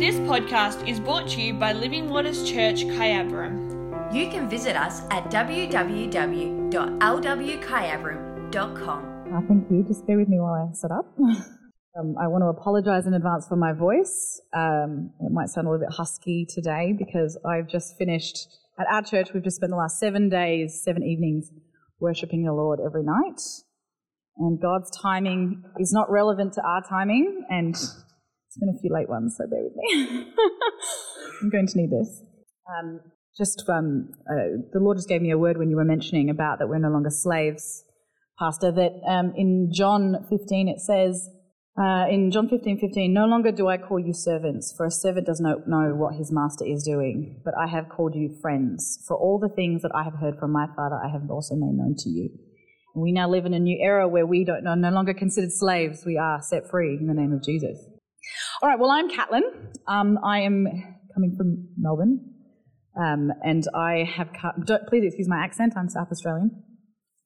This podcast is brought to you by Living Waters Church, Kyabram. You can visit us at www.lwkyabram.com. Uh, thank you. Just bear with me while I set up. um, I want to apologise in advance for my voice. Um, it might sound a little bit husky today because I've just finished at our church. We've just spent the last seven days, seven evenings, worshipping the Lord every night. And God's timing is not relevant to our timing, and it's been a few late ones, so bear with me. I'm going to need this. Um, just uh, the Lord just gave me a word when you were mentioning about that we're no longer slaves, Pastor. That um, in John 15 it says, uh, in John 15 15, no longer do I call you servants, for a servant does not know what his master is doing, but I have called you friends. For all the things that I have heard from my Father, I have also made known to you. We now live in a new era where we don't are no longer considered slaves; we are set free in the name of Jesus. All right. Well, I'm Caitlin. Um, I am coming from Melbourne. Um, and I have please excuse my accent, I'm South Australian.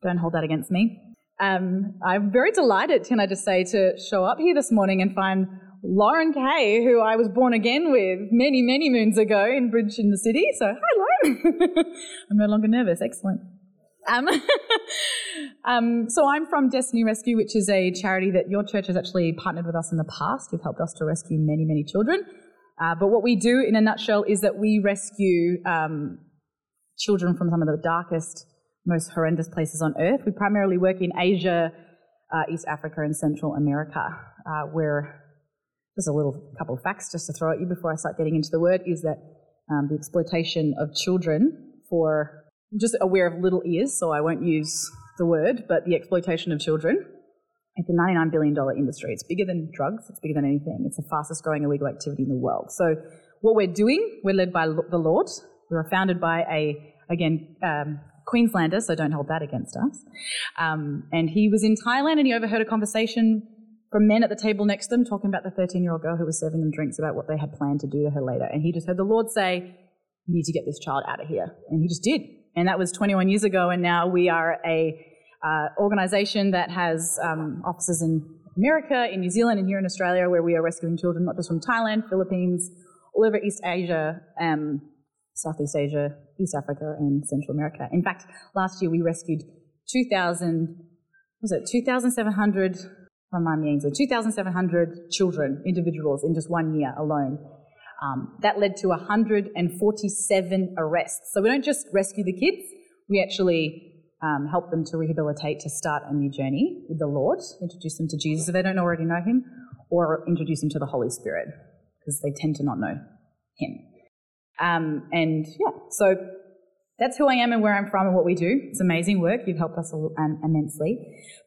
Don't hold that against me. Um, I'm very delighted, can I just say, to show up here this morning and find Lauren Kay, who I was born again with many, many moons ago in Bridge in the City. So, hi, Lauren. I'm no longer nervous. Excellent. Um, um, so I'm from Destiny Rescue, which is a charity that your church has actually partnered with us in the past. You've helped us to rescue many, many children. Uh, but what we do in a nutshell is that we rescue um, children from some of the darkest, most horrendous places on earth. We primarily work in Asia, uh, East Africa, and Central America, uh, where just a little couple of facts just to throw at you before I start getting into the word is that um, the exploitation of children for just aware of little ears, so I won't use the word, but the exploitation of children it's a $99 billion industry. It's bigger than drugs. It's bigger than anything. It's the fastest growing illegal activity in the world. So what we're doing, we're led by the Lord. We were founded by a, again, um, Queenslander, so don't hold that against us. Um, and he was in Thailand and he overheard a conversation from men at the table next to them talking about the 13 year old girl who was serving them drinks about what they had planned to do to her later. And he just heard the Lord say, You need to get this child out of here. And he just did. And that was 21 years ago. And now we are a uh, organisation that has um, offices in America, in New Zealand, and here in Australia, where we are rescuing children not just from Thailand, Philippines, all over East Asia, um, Southeast Asia, East Africa, and Central America. In fact, last year we rescued 2,000, was it 2,700? Remind me, 2,700 children, individuals, in just one year alone. Um, that led to 147 arrests. So we don't just rescue the kids; we actually um, help them to rehabilitate to start a new journey with the Lord, introduce them to Jesus if they don't already know Him, or introduce them to the Holy Spirit because they tend to not know Him. Um, and yeah, so that's who I am and where I'm from and what we do. It's amazing work. You've helped us immensely.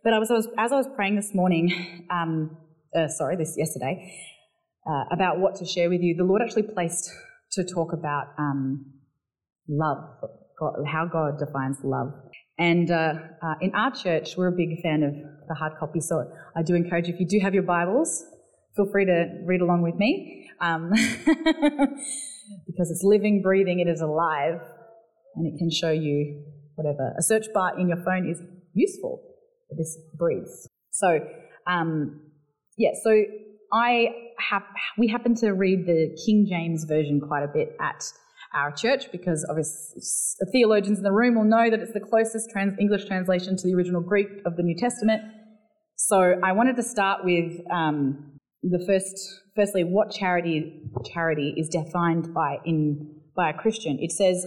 But I was, I was as I was praying this morning, um, uh, sorry, this yesterday, uh, about what to share with you. The Lord actually placed to talk about um, love, God, how God defines love. And uh, uh, in our church, we're a big fan of the hard copy, so I do encourage if you do have your Bibles, feel free to read along with me um, because it's living, breathing, it is alive, and it can show you whatever. A search bar in your phone is useful, this breathes. So, um, yeah, so I have, we happen to read the King James Version quite a bit at our church because obviously theologians in the room will know that it's the closest trans- English translation to the original Greek of the New Testament. So I wanted to start with um, the first, firstly, what charity charity is defined by in by a Christian. It says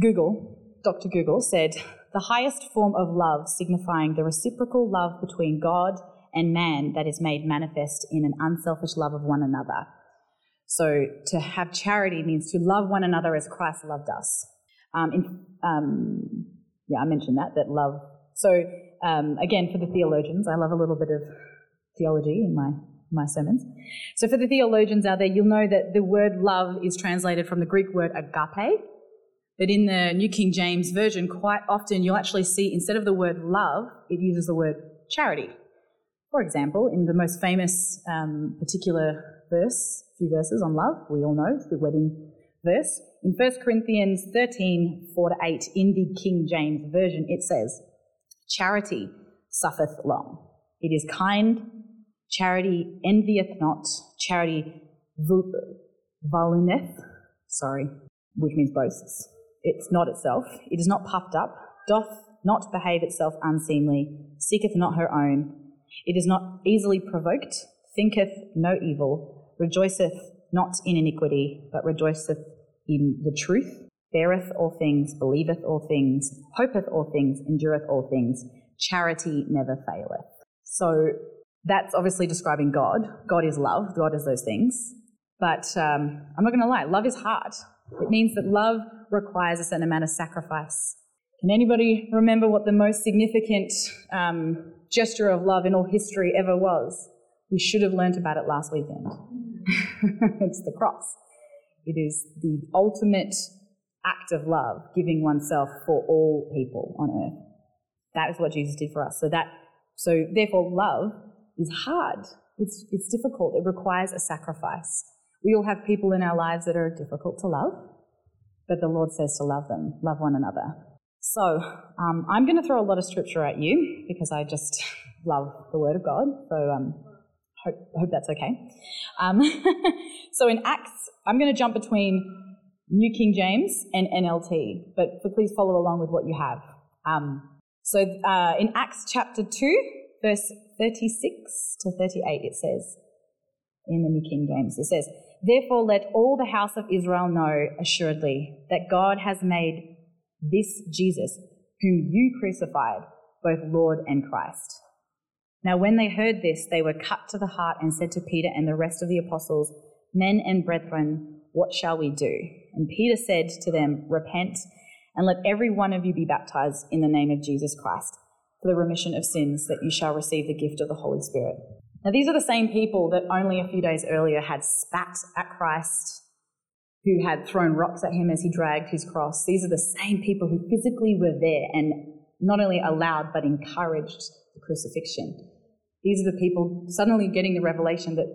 Google, Dr. Google said the highest form of love, signifying the reciprocal love between God and man that is made manifest in an unselfish love of one another. So to have charity means to love one another as Christ loved us. Um, in, um, yeah, I mentioned that, that love. So um, again, for the theologians, I love a little bit of theology in my, my sermons. So for the theologians out there, you'll know that the word love is translated from the Greek word agape. But in the New King James Version, quite often you'll actually see instead of the word love, it uses the word charity. For example, in the most famous um, particular verse, few verses on love, we all know, it's the wedding verse. In 1 Corinthians 13, 4 to 8, in the King James Version, it says, Charity suffereth long. It is kind. Charity envieth not. Charity valuneth, sorry, which means boasts. It's not itself. It is not puffed up, doth not behave itself unseemly, seeketh not her own. It is not easily provoked, thinketh no evil, rejoiceth not in iniquity, but rejoiceth in the truth, beareth all things, believeth all things, hopeth all things, endureth all things. Charity never faileth. So that's obviously describing God. God is love. God is those things. But um, I'm not going to lie, love is hard. It means that love requires a certain amount of sacrifice. Can anybody remember what the most significant um, gesture of love in all history ever was? We should have learnt about it last weekend. it's the cross. It is the ultimate act of love, giving oneself for all people on earth. That is what Jesus did for us. So that, so therefore, love is hard. It's, it's difficult. It requires a sacrifice. We all have people in our lives that are difficult to love, but the Lord says to love them, love one another. So um, I'm going to throw a lot of scripture at you because I just love the Word of God. So um, hope, hope that's okay. Um, so in Acts, I'm going to jump between New King James and NLT, but please follow along with what you have. Um, so uh, in Acts chapter 2, verse 36 to 38, it says, in the New King James, it says, Therefore let all the house of Israel know assuredly that God has made this Jesus, whom you crucified, both Lord and Christ. Now when they heard this, they were cut to the heart and said to Peter and the rest of the apostles, Men and brethren, what shall we do? And Peter said to them, Repent, and let every one of you be baptized in the name of Jesus Christ for the remission of sins, that you shall receive the gift of the Holy Spirit. Now, these are the same people that only a few days earlier had spat at Christ, who had thrown rocks at him as he dragged his cross. These are the same people who physically were there and not only allowed but encouraged the crucifixion. These are the people suddenly getting the revelation that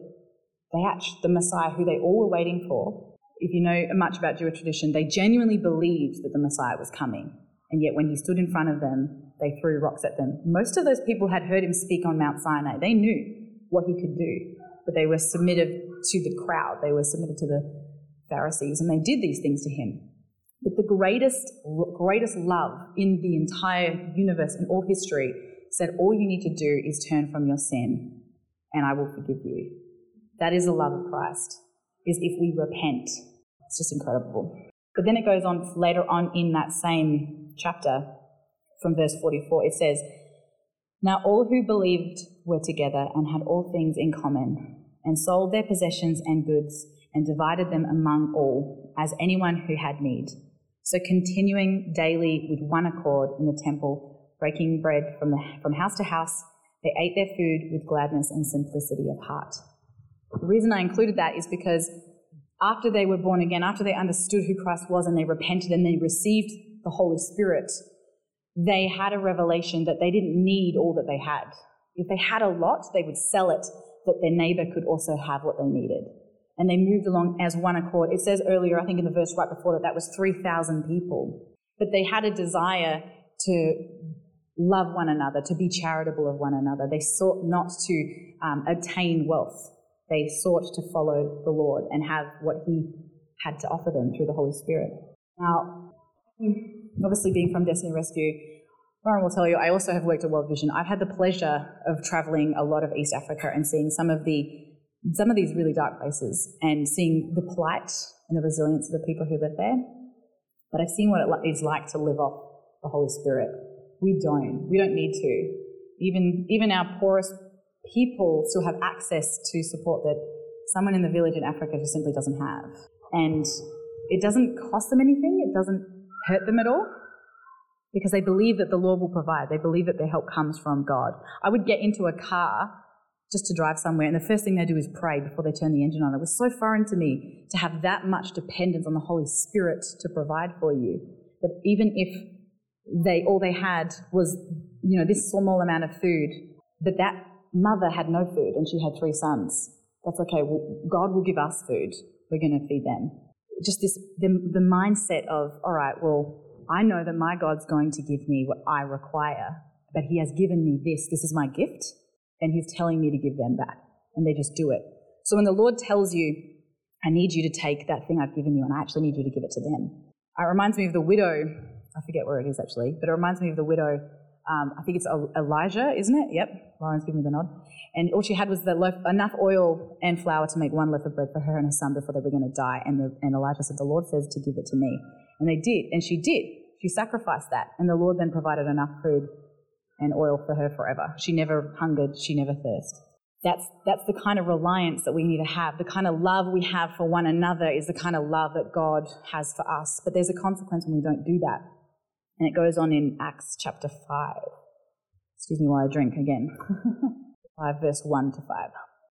they actually, the Messiah who they all were waiting for, if you know much about Jewish tradition, they genuinely believed that the Messiah was coming. And yet, when he stood in front of them, they threw rocks at them. Most of those people had heard him speak on Mount Sinai. They knew what he could do, but they were submitted to the crowd. They were submitted to the Pharisees, and they did these things to him. But the greatest, greatest love in the entire universe, in all history, said, All you need to do is turn from your sin, and I will forgive you. That is the love of Christ, is if we repent. It's just incredible. But then it goes on later on in that same chapter, from verse 44, it says, Now all who believed were together and had all things in common, and sold their possessions and goods, and divided them among all, as anyone who had need. So continuing daily with one accord in the temple, breaking bread from, the, from house to house, they ate their food with gladness and simplicity of heart. The reason I included that is because after they were born again, after they understood who Christ was and they repented and they received the Holy Spirit, they had a revelation that they didn't need all that they had. If they had a lot, they would sell it that their neighbor could also have what they needed. And they moved along as one accord. It says earlier, I think in the verse right before that, that was 3,000 people. But they had a desire to love one another, to be charitable of one another. They sought not to um, obtain wealth. They sought to follow the Lord and have what He had to offer them through the Holy Spirit. Now, obviously, being from Destiny Rescue, Lauren will tell you, I also have worked at World Vision. I've had the pleasure of traveling a lot of East Africa and seeing some of the some of these really dark places and seeing the plight and the resilience of the people who live there. But I've seen what it is like to live off the Holy Spirit. We don't. We don't need to. Even even our poorest people still have access to support that someone in the village in Africa just simply doesn't have. And it doesn't cost them anything. It doesn't hurt them at all because they believe that the Lord will provide. They believe that their help comes from God. I would get into a car just to drive somewhere, and the first thing they do is pray before they turn the engine on. It was so foreign to me to have that much dependence on the Holy Spirit to provide for you that even if they all they had was you know this small amount of food, but that mother had no food and she had three sons. That's okay. Well, God will give us food. We're going to feed them. Just this the, the mindset of all right. Well, I know that my God's going to give me what I require, but He has given me this. This is my gift, and He's telling me to give them back. And they just do it. So when the Lord tells you, I need you to take that thing I've given you and I actually need you to give it to them. It reminds me of the widow. I forget where it is actually, but it reminds me of the widow. Um, I think it's Elijah, isn't it? Yep. Lauren's giving me the nod. And all she had was loaf, enough oil and flour to make one loaf of bread for her and her son before they were going to die. And, the, and Elijah said, The Lord says to give it to me. And they did. And she did. She sacrificed that. And the Lord then provided enough food and oil for her forever. She never hungered. She never thirsted. That's, that's the kind of reliance that we need to have. The kind of love we have for one another is the kind of love that God has for us. But there's a consequence when we don't do that. And it goes on in Acts chapter 5. Excuse me while I drink again. 5, verse 1 to 5.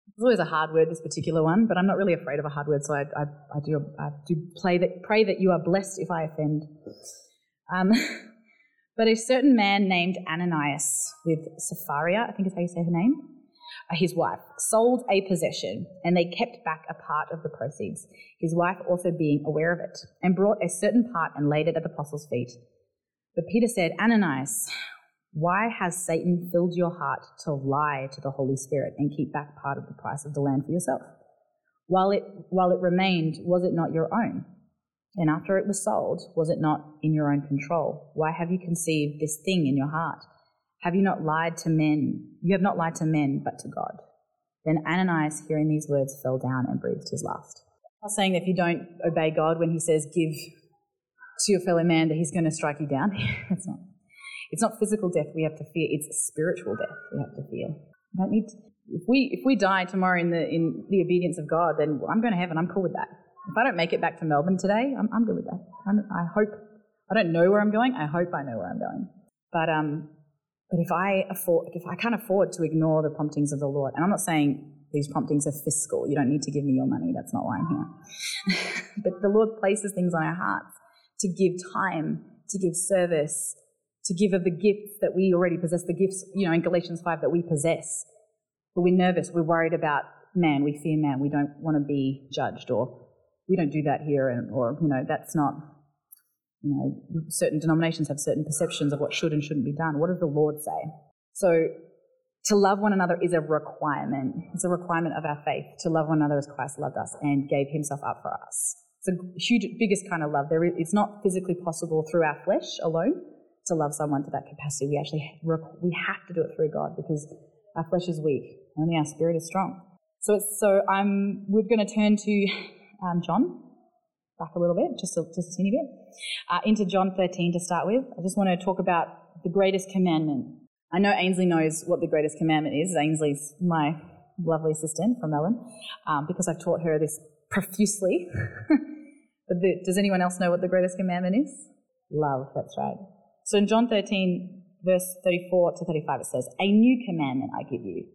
It's always a hard word, this particular one, but I'm not really afraid of a hard word, so I, I, I do, I do play that, pray that you are blessed if I offend. Um, but a certain man named Ananias with Sapphira, I think is how you say her name, uh, his wife, sold a possession, and they kept back a part of the proceeds, his wife also being aware of it, and brought a certain part and laid it at the apostles' feet. But Peter said, Ananias, why has Satan filled your heart to lie to the Holy Spirit and keep back part of the price of the land for yourself? While it, while it remained, was it not your own? And after it was sold, was it not in your own control? Why have you conceived this thing in your heart? Have you not lied to men? You have not lied to men, but to God. Then Ananias, hearing these words, fell down and breathed his last. I'm saying that if you don't obey God when he says give to your fellow man that he's going to strike you down. That's not. It's not physical death we have to fear, it's spiritual death we have to fear. Don't need to, if we if we die tomorrow in the in the obedience of God, then I'm going to heaven. I'm cool with that. If I don't make it back to Melbourne today, I'm, I'm good with that. I'm, i hope I don't know where I'm going. I hope I know where I'm going. But um, but if I afford, if I can't afford to ignore the promptings of the Lord, and I'm not saying these promptings are fiscal. You don't need to give me your money. That's not why I'm here. but the Lord places things on our hearts to give time, to give service, to give of the gifts that we already possess, the gifts, you know, in Galatians 5 that we possess. But we're nervous, we're worried about man, we fear man, we don't want to be judged, or we don't do that here, and, or, you know, that's not, you know, certain denominations have certain perceptions of what should and shouldn't be done. What does the Lord say? So, to love one another is a requirement. It's a requirement of our faith to love one another as Christ loved us and gave himself up for us. A huge, biggest kind of love. There, it's not physically possible through our flesh alone to love someone to that capacity. We actually we have to do it through God because our flesh is weak, only our spirit is strong. So so I'm we're going to turn to um, John back a little bit, just a, just a teeny bit, uh, into John 13 to start with. I just want to talk about the greatest commandment. I know Ainsley knows what the greatest commandment is. Ainsley's my lovely assistant from Melbourne um, because I've taught her this profusely. but the, does anyone else know what the greatest commandment is? Love, that's right. So in John 13, verse 34 to 35, it says, A new commandment I give you,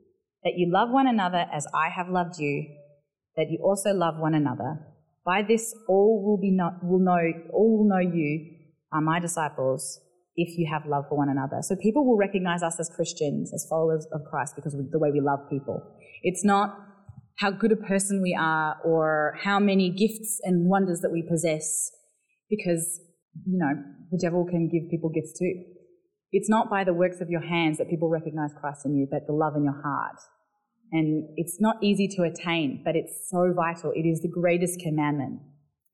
that you love one another as I have loved you, that you also love one another. By this all will be not, will know all will know you are my disciples if you have love for one another. So people will recognize us as Christians, as followers of Christ, because of the way we love people. It's not how good a person we are or how many gifts and wonders that we possess, because you know, the devil can give people gifts too. It's not by the works of your hands that people recognize Christ in you, but the love in your heart. And it's not easy to attain, but it's so vital. It is the greatest commandment.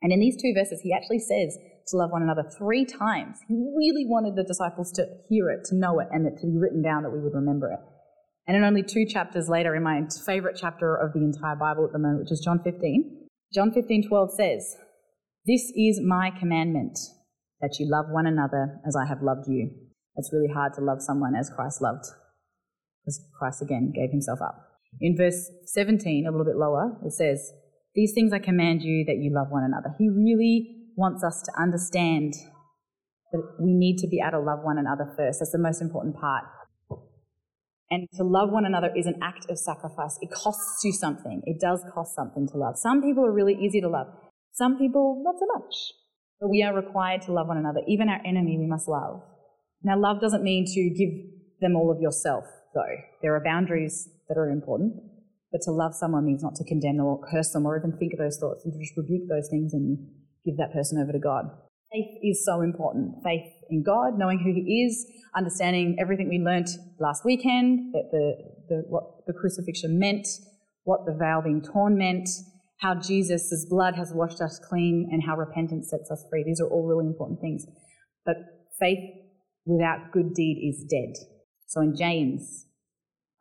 And in these two verses, he actually says to love one another three times. He really wanted the disciples to hear it, to know it, and it to be written down that we would remember it. And in only two chapters later, in my favorite chapter of the entire Bible at the moment, which is John 15, John 15, 12 says, This is my commandment, that you love one another as I have loved you. It's really hard to love someone as Christ loved, because Christ again gave himself up. In verse 17, a little bit lower, it says, These things I command you that you love one another. He really wants us to understand that we need to be able to love one another first. That's the most important part. And to love one another is an act of sacrifice. It costs you something. It does cost something to love. Some people are really easy to love. Some people, not so much. But we are required to love one another. Even our enemy, we must love. Now, love doesn't mean to give them all of yourself, though. There are boundaries that are important. But to love someone means not to condemn them or curse them or even think of those thoughts and to just rebuke those things and give that person over to God. Faith is so important. Faith in God, knowing who He is, understanding everything we learnt last weekend, that the, the what the crucifixion meant, what the veil being torn meant, how Jesus' blood has washed us clean, and how repentance sets us free. These are all really important things. But faith without good deed is dead. So in James,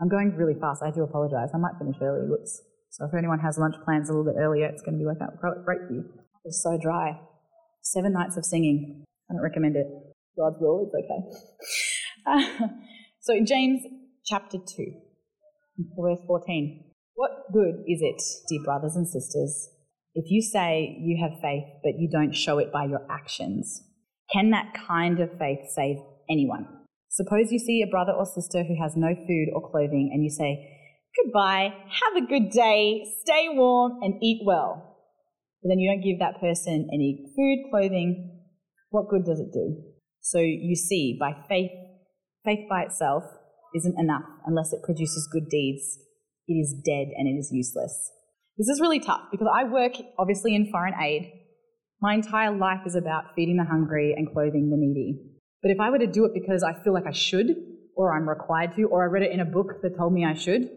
I'm going really fast. I do apologize. I might finish early. Whoops. So if anyone has lunch plans a little bit earlier, it's going to be work out great for you. It's so dry. Seven nights of singing. I don't recommend it. God's will, it's okay. Uh, so James chapter 2, verse 14. What good is it, dear brothers and sisters, if you say you have faith but you don't show it by your actions? Can that kind of faith save anyone? Suppose you see a brother or sister who has no food or clothing and you say, Goodbye, have a good day, stay warm, and eat well. But then you don't give that person any food, clothing. What good does it do? So you see, by faith, faith by itself isn't enough unless it produces good deeds. It is dead and it is useless. This is really tough because I work obviously in foreign aid. My entire life is about feeding the hungry and clothing the needy. But if I were to do it because I feel like I should, or I'm required to, or I read it in a book that told me I should,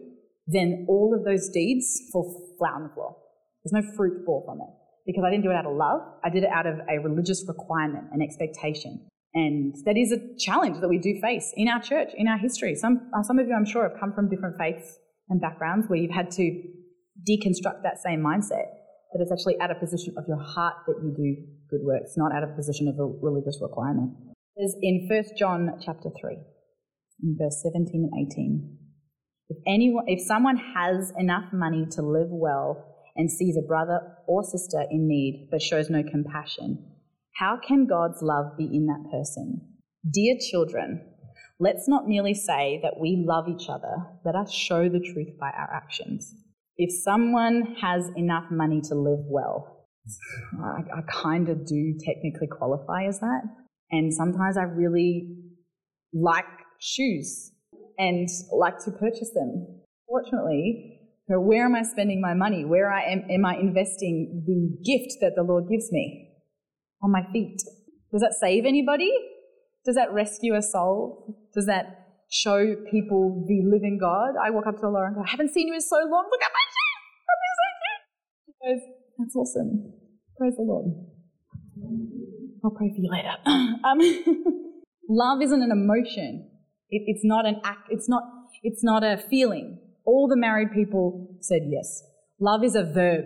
then all of those deeds fall flat on the floor. There's no fruit bore from it. Because I didn't do it out of love, I did it out of a religious requirement, an expectation. And that is a challenge that we do face in our church, in our history. Some, uh, some of you, I'm sure, have come from different faiths and backgrounds where you've had to deconstruct that same mindset, that it's actually out of position of your heart that you do good works, not out of position of a religious requirement. There's in 1 John chapter 3, in verse 17 and 18. If anyone, if someone has enough money to live well and sees a brother or sister in need but shows no compassion, how can God's love be in that person? Dear children, let's not merely say that we love each other, let us show the truth by our actions. If someone has enough money to live well, I, I kind of do technically qualify as that. And sometimes I really like shoes and like to purchase them. Fortunately, where am I spending my money? Where I am, am I investing the gift that the Lord gives me? On my feet. Does that save anybody? Does that rescue a soul? Does that show people the living God? I walk up to Laura and go, I haven't seen you in so long. Look at my shoes. She goes, That's awesome. Praise the Lord. I'll pray for you later. um, love isn't an emotion. It, it's not an act. It's not. It's not a feeling. All the married people said yes. Love is a verb.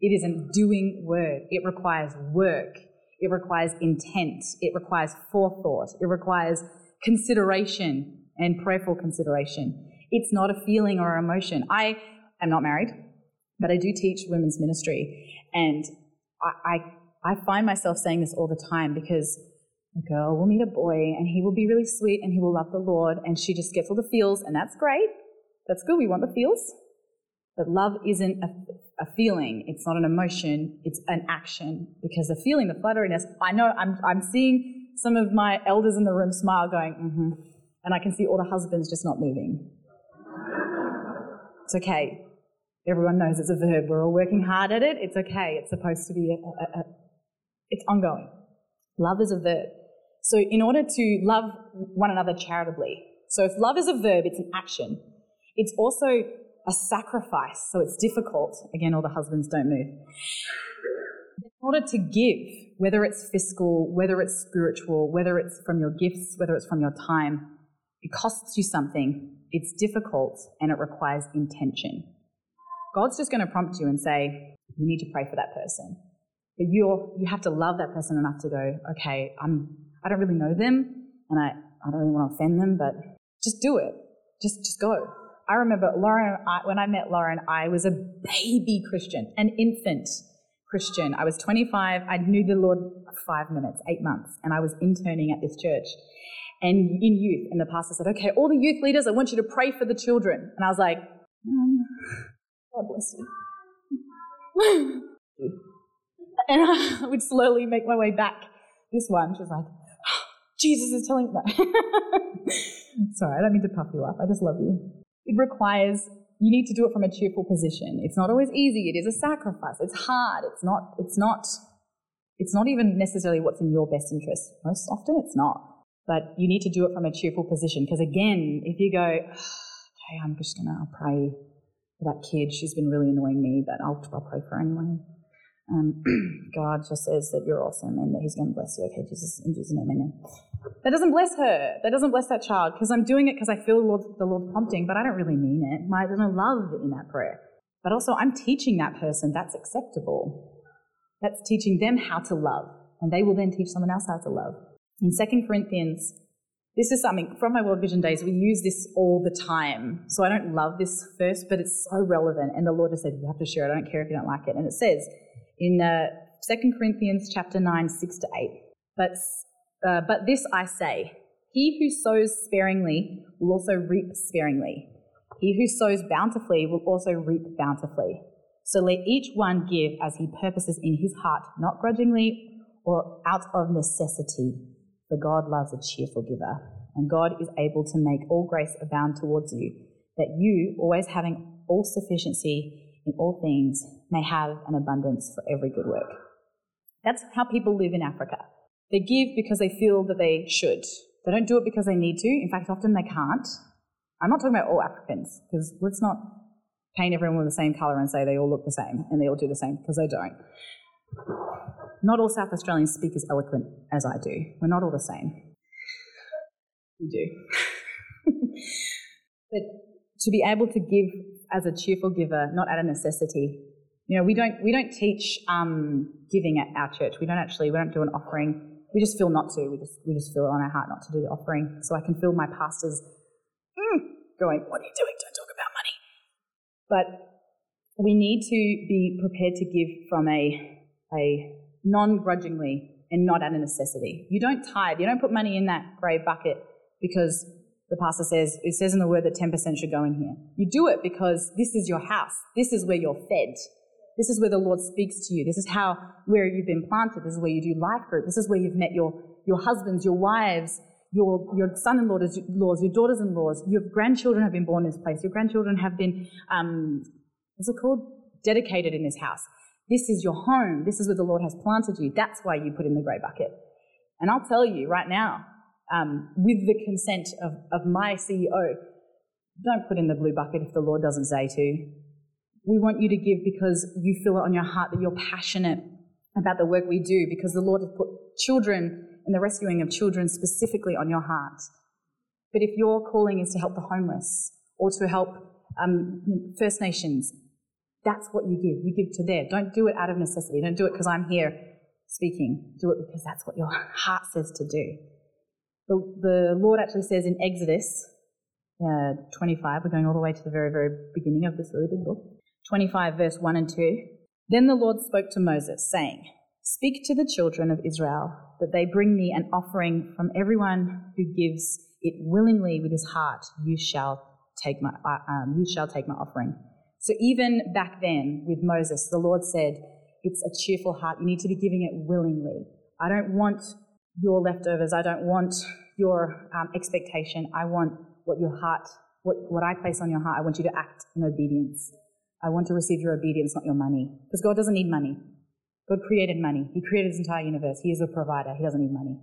It is a doing word. It requires work. It requires intent. It requires forethought. It requires consideration and prayerful consideration. It's not a feeling or emotion. I am not married, but I do teach women's ministry, and I, I, I find myself saying this all the time because a girl will meet a boy and he will be really sweet and he will love the Lord, and she just gets all the feels, and that's great. That's good. We want the feels. But love isn't a, a, feeling. It's not an emotion. It's an action. Because the feeling, the flutteriness, I know I'm, I'm seeing some of my elders in the room smile going, mm-hmm. And I can see all the husbands just not moving. It's okay. Everyone knows it's a verb. We're all working hard at it. It's okay. It's supposed to be a, a, a it's ongoing. Love is a verb. So in order to love one another charitably, so if love is a verb, it's an action. It's also a sacrifice, so it's difficult. Again, all the husbands don't move. In order to give, whether it's fiscal, whether it's spiritual, whether it's from your gifts, whether it's from your time, it costs you something, it's difficult, and it requires intention. God's just going to prompt you and say, you need to pray for that person. But you're, you have to love that person enough to go, okay, I'm, I don't really know them, and I, I don't really want to offend them, but just do it. Just, just go. I remember Lauren, I, when I met Lauren, I was a baby Christian, an infant Christian. I was 25. I knew the Lord five minutes, eight months, and I was interning at this church and in youth. And the pastor said, Okay, all the youth leaders, I want you to pray for the children. And I was like, um, God bless you. and I would slowly make my way back. This one, she was like, Jesus is telling me that. Sorry, I don't mean to puff you up. I just love you. It requires you need to do it from a cheerful position. It's not always easy. It is a sacrifice. It's hard. It's not. It's not. It's not even necessarily what's in your best interest. Most often, it's not. But you need to do it from a cheerful position because again, if you go, oh, okay, I'm just gonna pray, for that kid. She's been really annoying me, but I'll, I'll pray for her anyway. Um, God just says that you're awesome and that He's going to bless you. Okay, Jesus, in Jesus' name, amen. That doesn't bless her. That doesn't bless that child because I'm doing it because I feel the Lord, the Lord prompting, but I don't really mean it. My, there's no love in that prayer. But also, I'm teaching that person that's acceptable. That's teaching them how to love, and they will then teach someone else how to love. In 2 Corinthians, this is something from my World Vision days, we use this all the time. So I don't love this verse, but it's so relevant. And the Lord just said, You have to share it. I don't care if you don't like it. And it says in uh, 2 Corinthians chapter 9, 6 to 8, but, uh, but this I say, he who sows sparingly will also reap sparingly. He who sows bountifully will also reap bountifully. So let each one give as he purposes in his heart, not grudgingly or out of necessity, for God loves a cheerful giver. And God is able to make all grace abound towards you, that you, always having all sufficiency in all things, may have an abundance for every good work. That's how people live in Africa. They give because they feel that they should. They don't do it because they need to. In fact, often they can't. I'm not talking about all Africans, because let's not paint everyone with the same colour and say they all look the same and they all do the same, because they don't. Not all South Australians speak as eloquent as I do. We're not all the same. We do. but to be able to give as a cheerful giver, not out of necessity. You know, we don't we don't teach um, giving at our church. We don't actually we don't do an offering. We just feel not to. We just we just feel on our heart not to do the offering. So I can feel my pastors mm, going, "What are you doing? Don't talk about money." But we need to be prepared to give from a a non-grudgingly and not out of necessity. You don't tithe. You don't put money in that grey bucket because the pastor says it says in the word that 10% should go in here. You do it because this is your house. This is where you're fed. This is where the Lord speaks to you. This is how where you've been planted. This is where you do life group. This is where you've met your your husbands, your wives, your your son-in-laws, your daughters-in-laws. Your grandchildren have been born in this place. Your grandchildren have been um, what's it called? Dedicated in this house. This is your home. This is where the Lord has planted you. That's why you put in the grey bucket. And I'll tell you right now, um, with the consent of, of my CEO, don't put in the blue bucket if the Lord doesn't say to. We want you to give because you feel it on your heart that you're passionate about the work we do, because the Lord has put children and the rescuing of children specifically on your heart. But if your calling is to help the homeless or to help um, First Nations, that's what you give. You give to there. Don't do it out of necessity. Don't do it because I'm here speaking. Do it because that's what your heart says to do. The, the Lord actually says in Exodus uh, 25, we're going all the way to the very, very beginning of this really big book, 25, verse 1 and 2. Then the Lord spoke to Moses, saying, Speak to the children of Israel that they bring me an offering from everyone who gives it willingly with his heart. You shall take my, uh, um, you shall take my offering. So even back then with Moses, the Lord said, It's a cheerful heart. You need to be giving it willingly. I don't want your leftovers. I don't want your um, expectation. I want what your heart, what, what I place on your heart. I want you to act in obedience. I want to receive your obedience, not your money. Because God doesn't need money. God created money. He created his entire universe. He is a provider. He doesn't need money.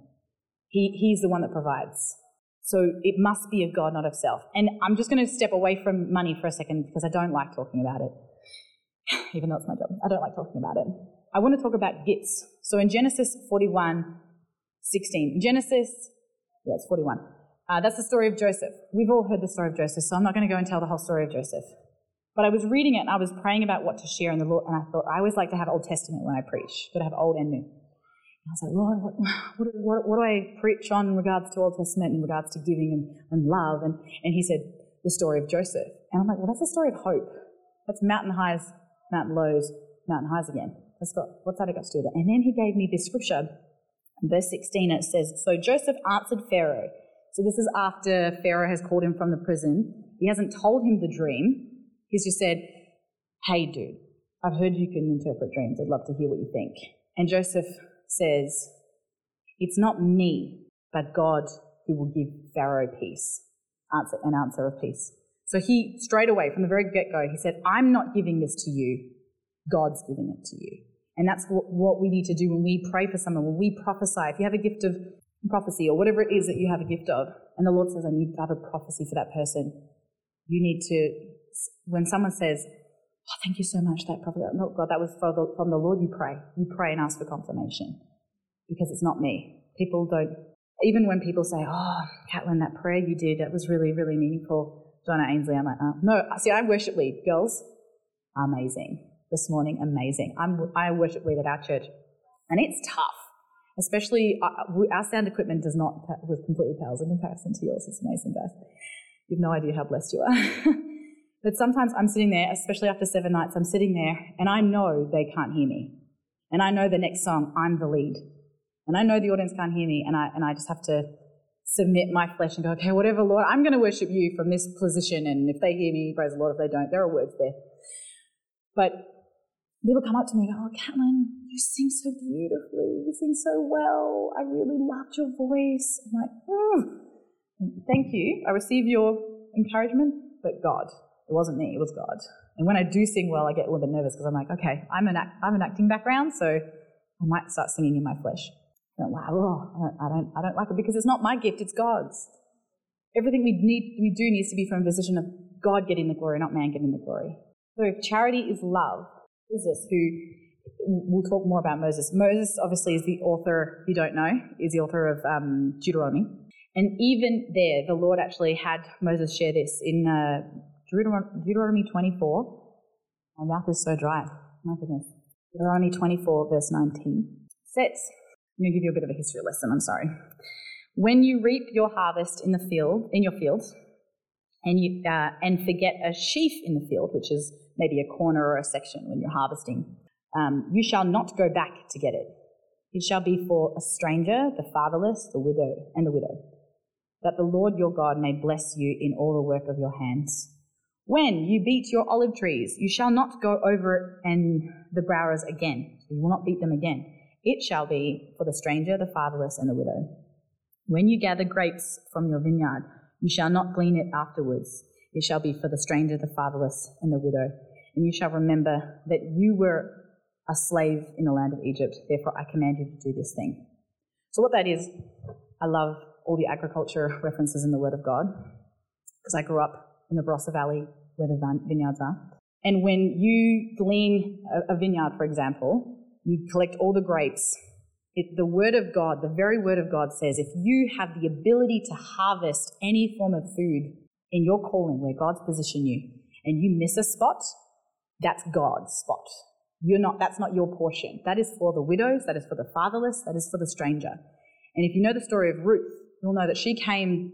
He, he's the one that provides. So it must be of God, not of self. And I'm just going to step away from money for a second because I don't like talking about it. Even though it's my job, I don't like talking about it. I want to talk about gifts. So in Genesis 41, 16. Genesis, yeah, it's 41. Uh, that's the story of Joseph. We've all heard the story of Joseph, so I'm not going to go and tell the whole story of Joseph. But I was reading it and I was praying about what to share in the Lord, and I thought, I always like to have Old Testament when I preach, but I have Old and New. And I was like, Lord, what, what, what, what, do I preach on in regards to Old Testament, in regards to giving and, and love? And, and he said, the story of Joseph. And I'm like, well, that's the story of hope. That's mountain highs, mountain lows, mountain highs again. That's got, what's that got to do with it? And then he gave me this scripture verse 16, it says, So Joseph answered Pharaoh. So this is after Pharaoh has called him from the prison. He hasn't told him the dream. He's just said, Hey, dude, I've heard you can interpret dreams. I'd love to hear what you think. And Joseph says, It's not me, but God who will give Pharaoh peace, answer, an answer of peace. So he, straight away, from the very get go, he said, I'm not giving this to you. God's giving it to you. And that's what, what we need to do when we pray for someone, when we prophesy. If you have a gift of prophecy or whatever it is that you have a gift of, and the Lord says, I need to have a prophecy for that person, you need to when someone says, oh, thank you so much, that prophet, no, God, that was the, from the Lord, you pray. You pray and ask for confirmation because it's not me. People don't, even when people say, oh, Caitlin, that prayer you did, that was really, really meaningful. Donna Ainsley, I'm like, oh. no, uh, see, I worship lead. Girls, amazing. This morning, amazing. I'm, I worship lead at our church. And it's tough, especially uh, uh our sound equipment does not, was completely pales in comparison to yours. It's amazing, guys. You have no idea how blessed you are. but sometimes I'm sitting there, especially after seven nights, I'm sitting there and I know they can't hear me. And I know the next song, I'm the lead. And I know the audience can't hear me, and I, and I just have to submit my flesh and go, okay, whatever, Lord, I'm going to worship you from this position. And if they hear me, praise the Lord. If they don't, there are words there. But people come up to me and go, oh, Caitlin, you sing so beautifully. You sing so well. I really loved your voice. I'm like, mm. thank you. I receive your encouragement, but God. It wasn't me, it was God. And when I do sing well, I get a little bit nervous because I'm like, okay, I'm an, act- I'm an acting background, so I might start singing in my flesh. I don't, wow, oh, I, don't, I don't like it because it's not my gift, it's God's. Everything we need, we do needs to be from a position of God getting the glory, not man getting the glory. So if charity is love, Jesus, who we'll talk more about Moses. Moses obviously is the author, if you don't know, is the author of um, Deuteronomy. And even there, the Lord actually had Moses share this in uh, Deuteronomy 24. My mouth is so dry. My goodness. Deuteronomy 24, verse 19 says, I'm going to give you a bit of a history lesson, I'm sorry. When you reap your harvest in the field, in your field, and you uh, and forget a sheaf in the field, which is maybe a corner or a section when you're harvesting, um, you shall not go back to get it. It shall be for a stranger, the fatherless, the widow, and the widow, that the Lord your God may bless you in all the work of your hands. When you beat your olive trees, you shall not go over it and the browers again. You will not beat them again. It shall be for the stranger, the fatherless, and the widow. When you gather grapes from your vineyard, you shall not glean it afterwards. It shall be for the stranger, the fatherless, and the widow. And you shall remember that you were a slave in the land of Egypt. Therefore, I command you to do this thing. So, what that is, I love all the agriculture references in the Word of God because I grew up in the Barossa Valley where the vineyards are. And when you glean a vineyard, for example, you collect all the grapes. It, the Word of God, the very Word of God says if you have the ability to harvest any form of food in your calling where God's positioned you and you miss a spot, that's God's spot. You're not, that's not your portion. That is for the widows, that is for the fatherless, that is for the stranger. And if you know the story of Ruth, you'll know that she came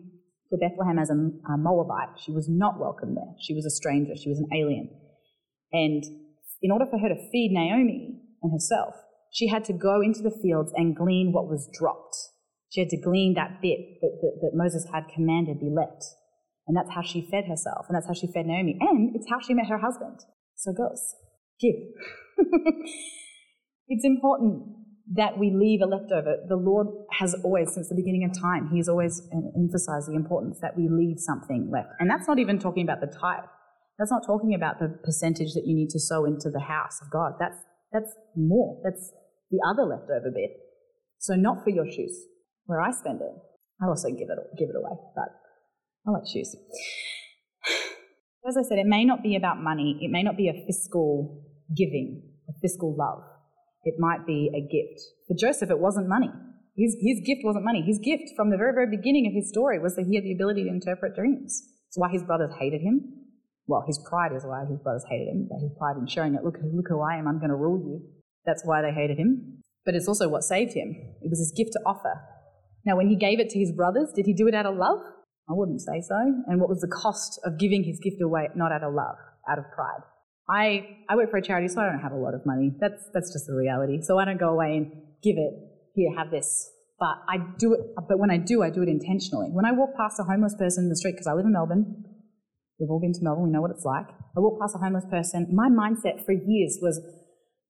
to Bethlehem as a, a Moabite. She was not welcome there. She was a stranger, she was an alien. And in order for her to feed Naomi and herself, she had to go into the fields and glean what was dropped. She had to glean that bit that, that, that Moses had commanded be left. And that's how she fed herself, and that's how she fed Naomi, and it's how she met her husband. So, girls, give. it's important that we leave a leftover. The Lord has always, since the beginning of time, He has always uh, emphasized the importance that we leave something left. And that's not even talking about the tithe. That's not talking about the percentage that you need to sow into the house of God. That's, that's more. That's the other leftover bit. So not for your shoes, where I spend it. I also give it, give it away, but I like shoes. As I said, it may not be about money. It may not be a fiscal giving, a fiscal love it might be a gift. For Joseph, it wasn't money. His, his gift wasn't money. His gift from the very, very beginning of his story was that he had the ability to interpret dreams. It's why his brothers hated him. Well, his pride is why his brothers hated him, but his pride in showing that, look, look who I am, I'm going to rule you. That's why they hated him. But it's also what saved him. It was his gift to offer. Now, when he gave it to his brothers, did he do it out of love? I wouldn't say so. And what was the cost of giving his gift away, not out of love, out of pride? I, I work for a charity, so I don't have a lot of money. That's, that's just the reality. So I don't go away and give it, here, have this. But I do it, but when I do, I do it intentionally. When I walk past a homeless person in the street, because I live in Melbourne, we've all been to Melbourne, we know what it's like. I walk past a homeless person, my mindset for years was,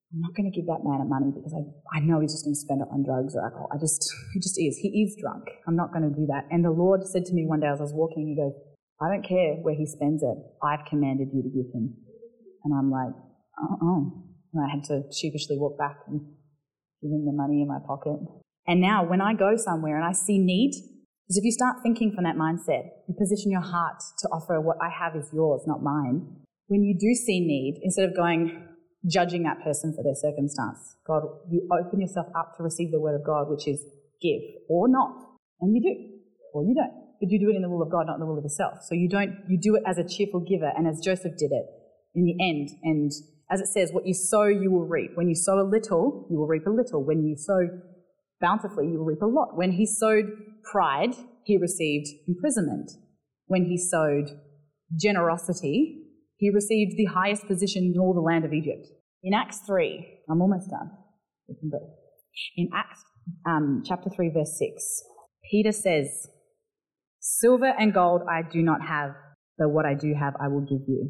I'm not going to give that man money because I, I know he's just going to spend it on drugs or alcohol. I just, he just is. He is drunk. I'm not going to do that. And the Lord said to me one day as I was walking, He goes, I don't care where he spends it. I've commanded you to give him. And I'm like, oh. And I had to sheepishly walk back and give him the money in my pocket. And now when I go somewhere and I see need, Because if you start thinking from that mindset, you position your heart to offer what I have is yours, not mine. When you do see need, instead of going, judging that person for their circumstance, God, you open yourself up to receive the word of God, which is give or not. And you do, or you don't. But you do it in the will of God, not in the will of yourself. So you don't, you do it as a cheerful giver, and as Joseph did it in the end. And as it says, what you sow, you will reap. When you sow a little, you will reap a little. When you sow bountifully, you will reap a lot. When he sowed pride, he received imprisonment. When he sowed generosity, he received the highest position in all the land of Egypt. In Acts 3, I'm almost done. In Acts um, chapter 3, verse 6, Peter says, Silver and gold I do not have, but what I do have I will give you.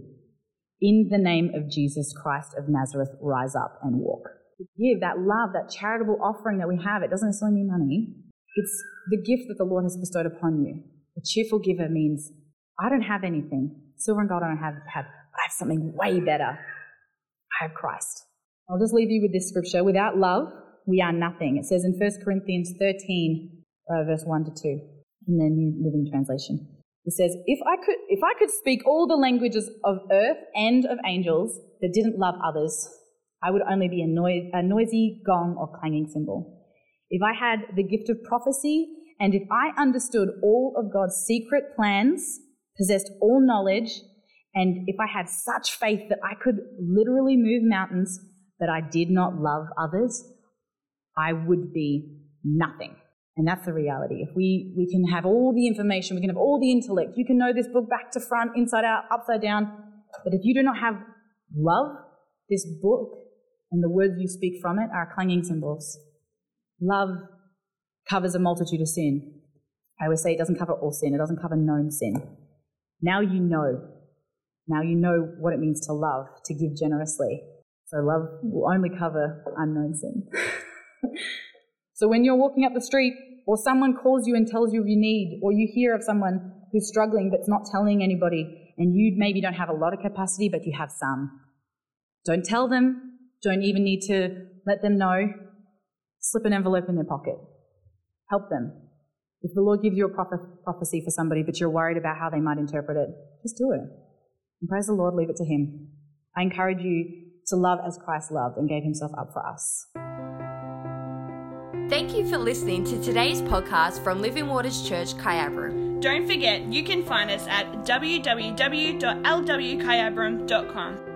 In the name of Jesus Christ of Nazareth, rise up and walk. Give that love, that charitable offering that we have, it doesn't necessarily mean money. It's the gift that the Lord has bestowed upon you. A cheerful giver means, I don't have anything. Silver and gold I don't have, have but I have something way better. I have Christ. I'll just leave you with this scripture. Without love, we are nothing. It says in 1 Corinthians 13, uh, verse 1 to 2, in the New Living Translation. It says, if I could, if I could speak all the languages of earth and of angels, that didn't love others, I would only be a, a noisy gong or clanging cymbal. If I had the gift of prophecy, and if I understood all of God's secret plans, possessed all knowledge, and if I had such faith that I could literally move mountains, but I did not love others, I would be nothing. And that's the reality. If we, we can have all the information, we can have all the intellect, you can know this book back to front, inside out, upside down, but if you do not have love, this book and the words you speak from it are clanging cymbals. Love covers a multitude of sin. I always say it doesn't cover all sin, it doesn't cover known sin. Now you know. Now you know what it means to love, to give generously. So love will only cover unknown sin. so when you're walking up the street, or someone calls you and tells you of your need, or you hear of someone who's struggling but's not telling anybody, and you maybe don't have a lot of capacity, but you have some, don't tell them, don't even need to let them know. Slip an envelope in their pocket. Help them. If the Lord gives you a prophecy for somebody, but you're worried about how they might interpret it, just do it. And praise the Lord, leave it to Him. I encourage you to love as Christ loved and gave Himself up for us. Thank you for listening to today's podcast from Living Waters Church, Kyabram. Don't forget, you can find us at www.lwkyabram.com.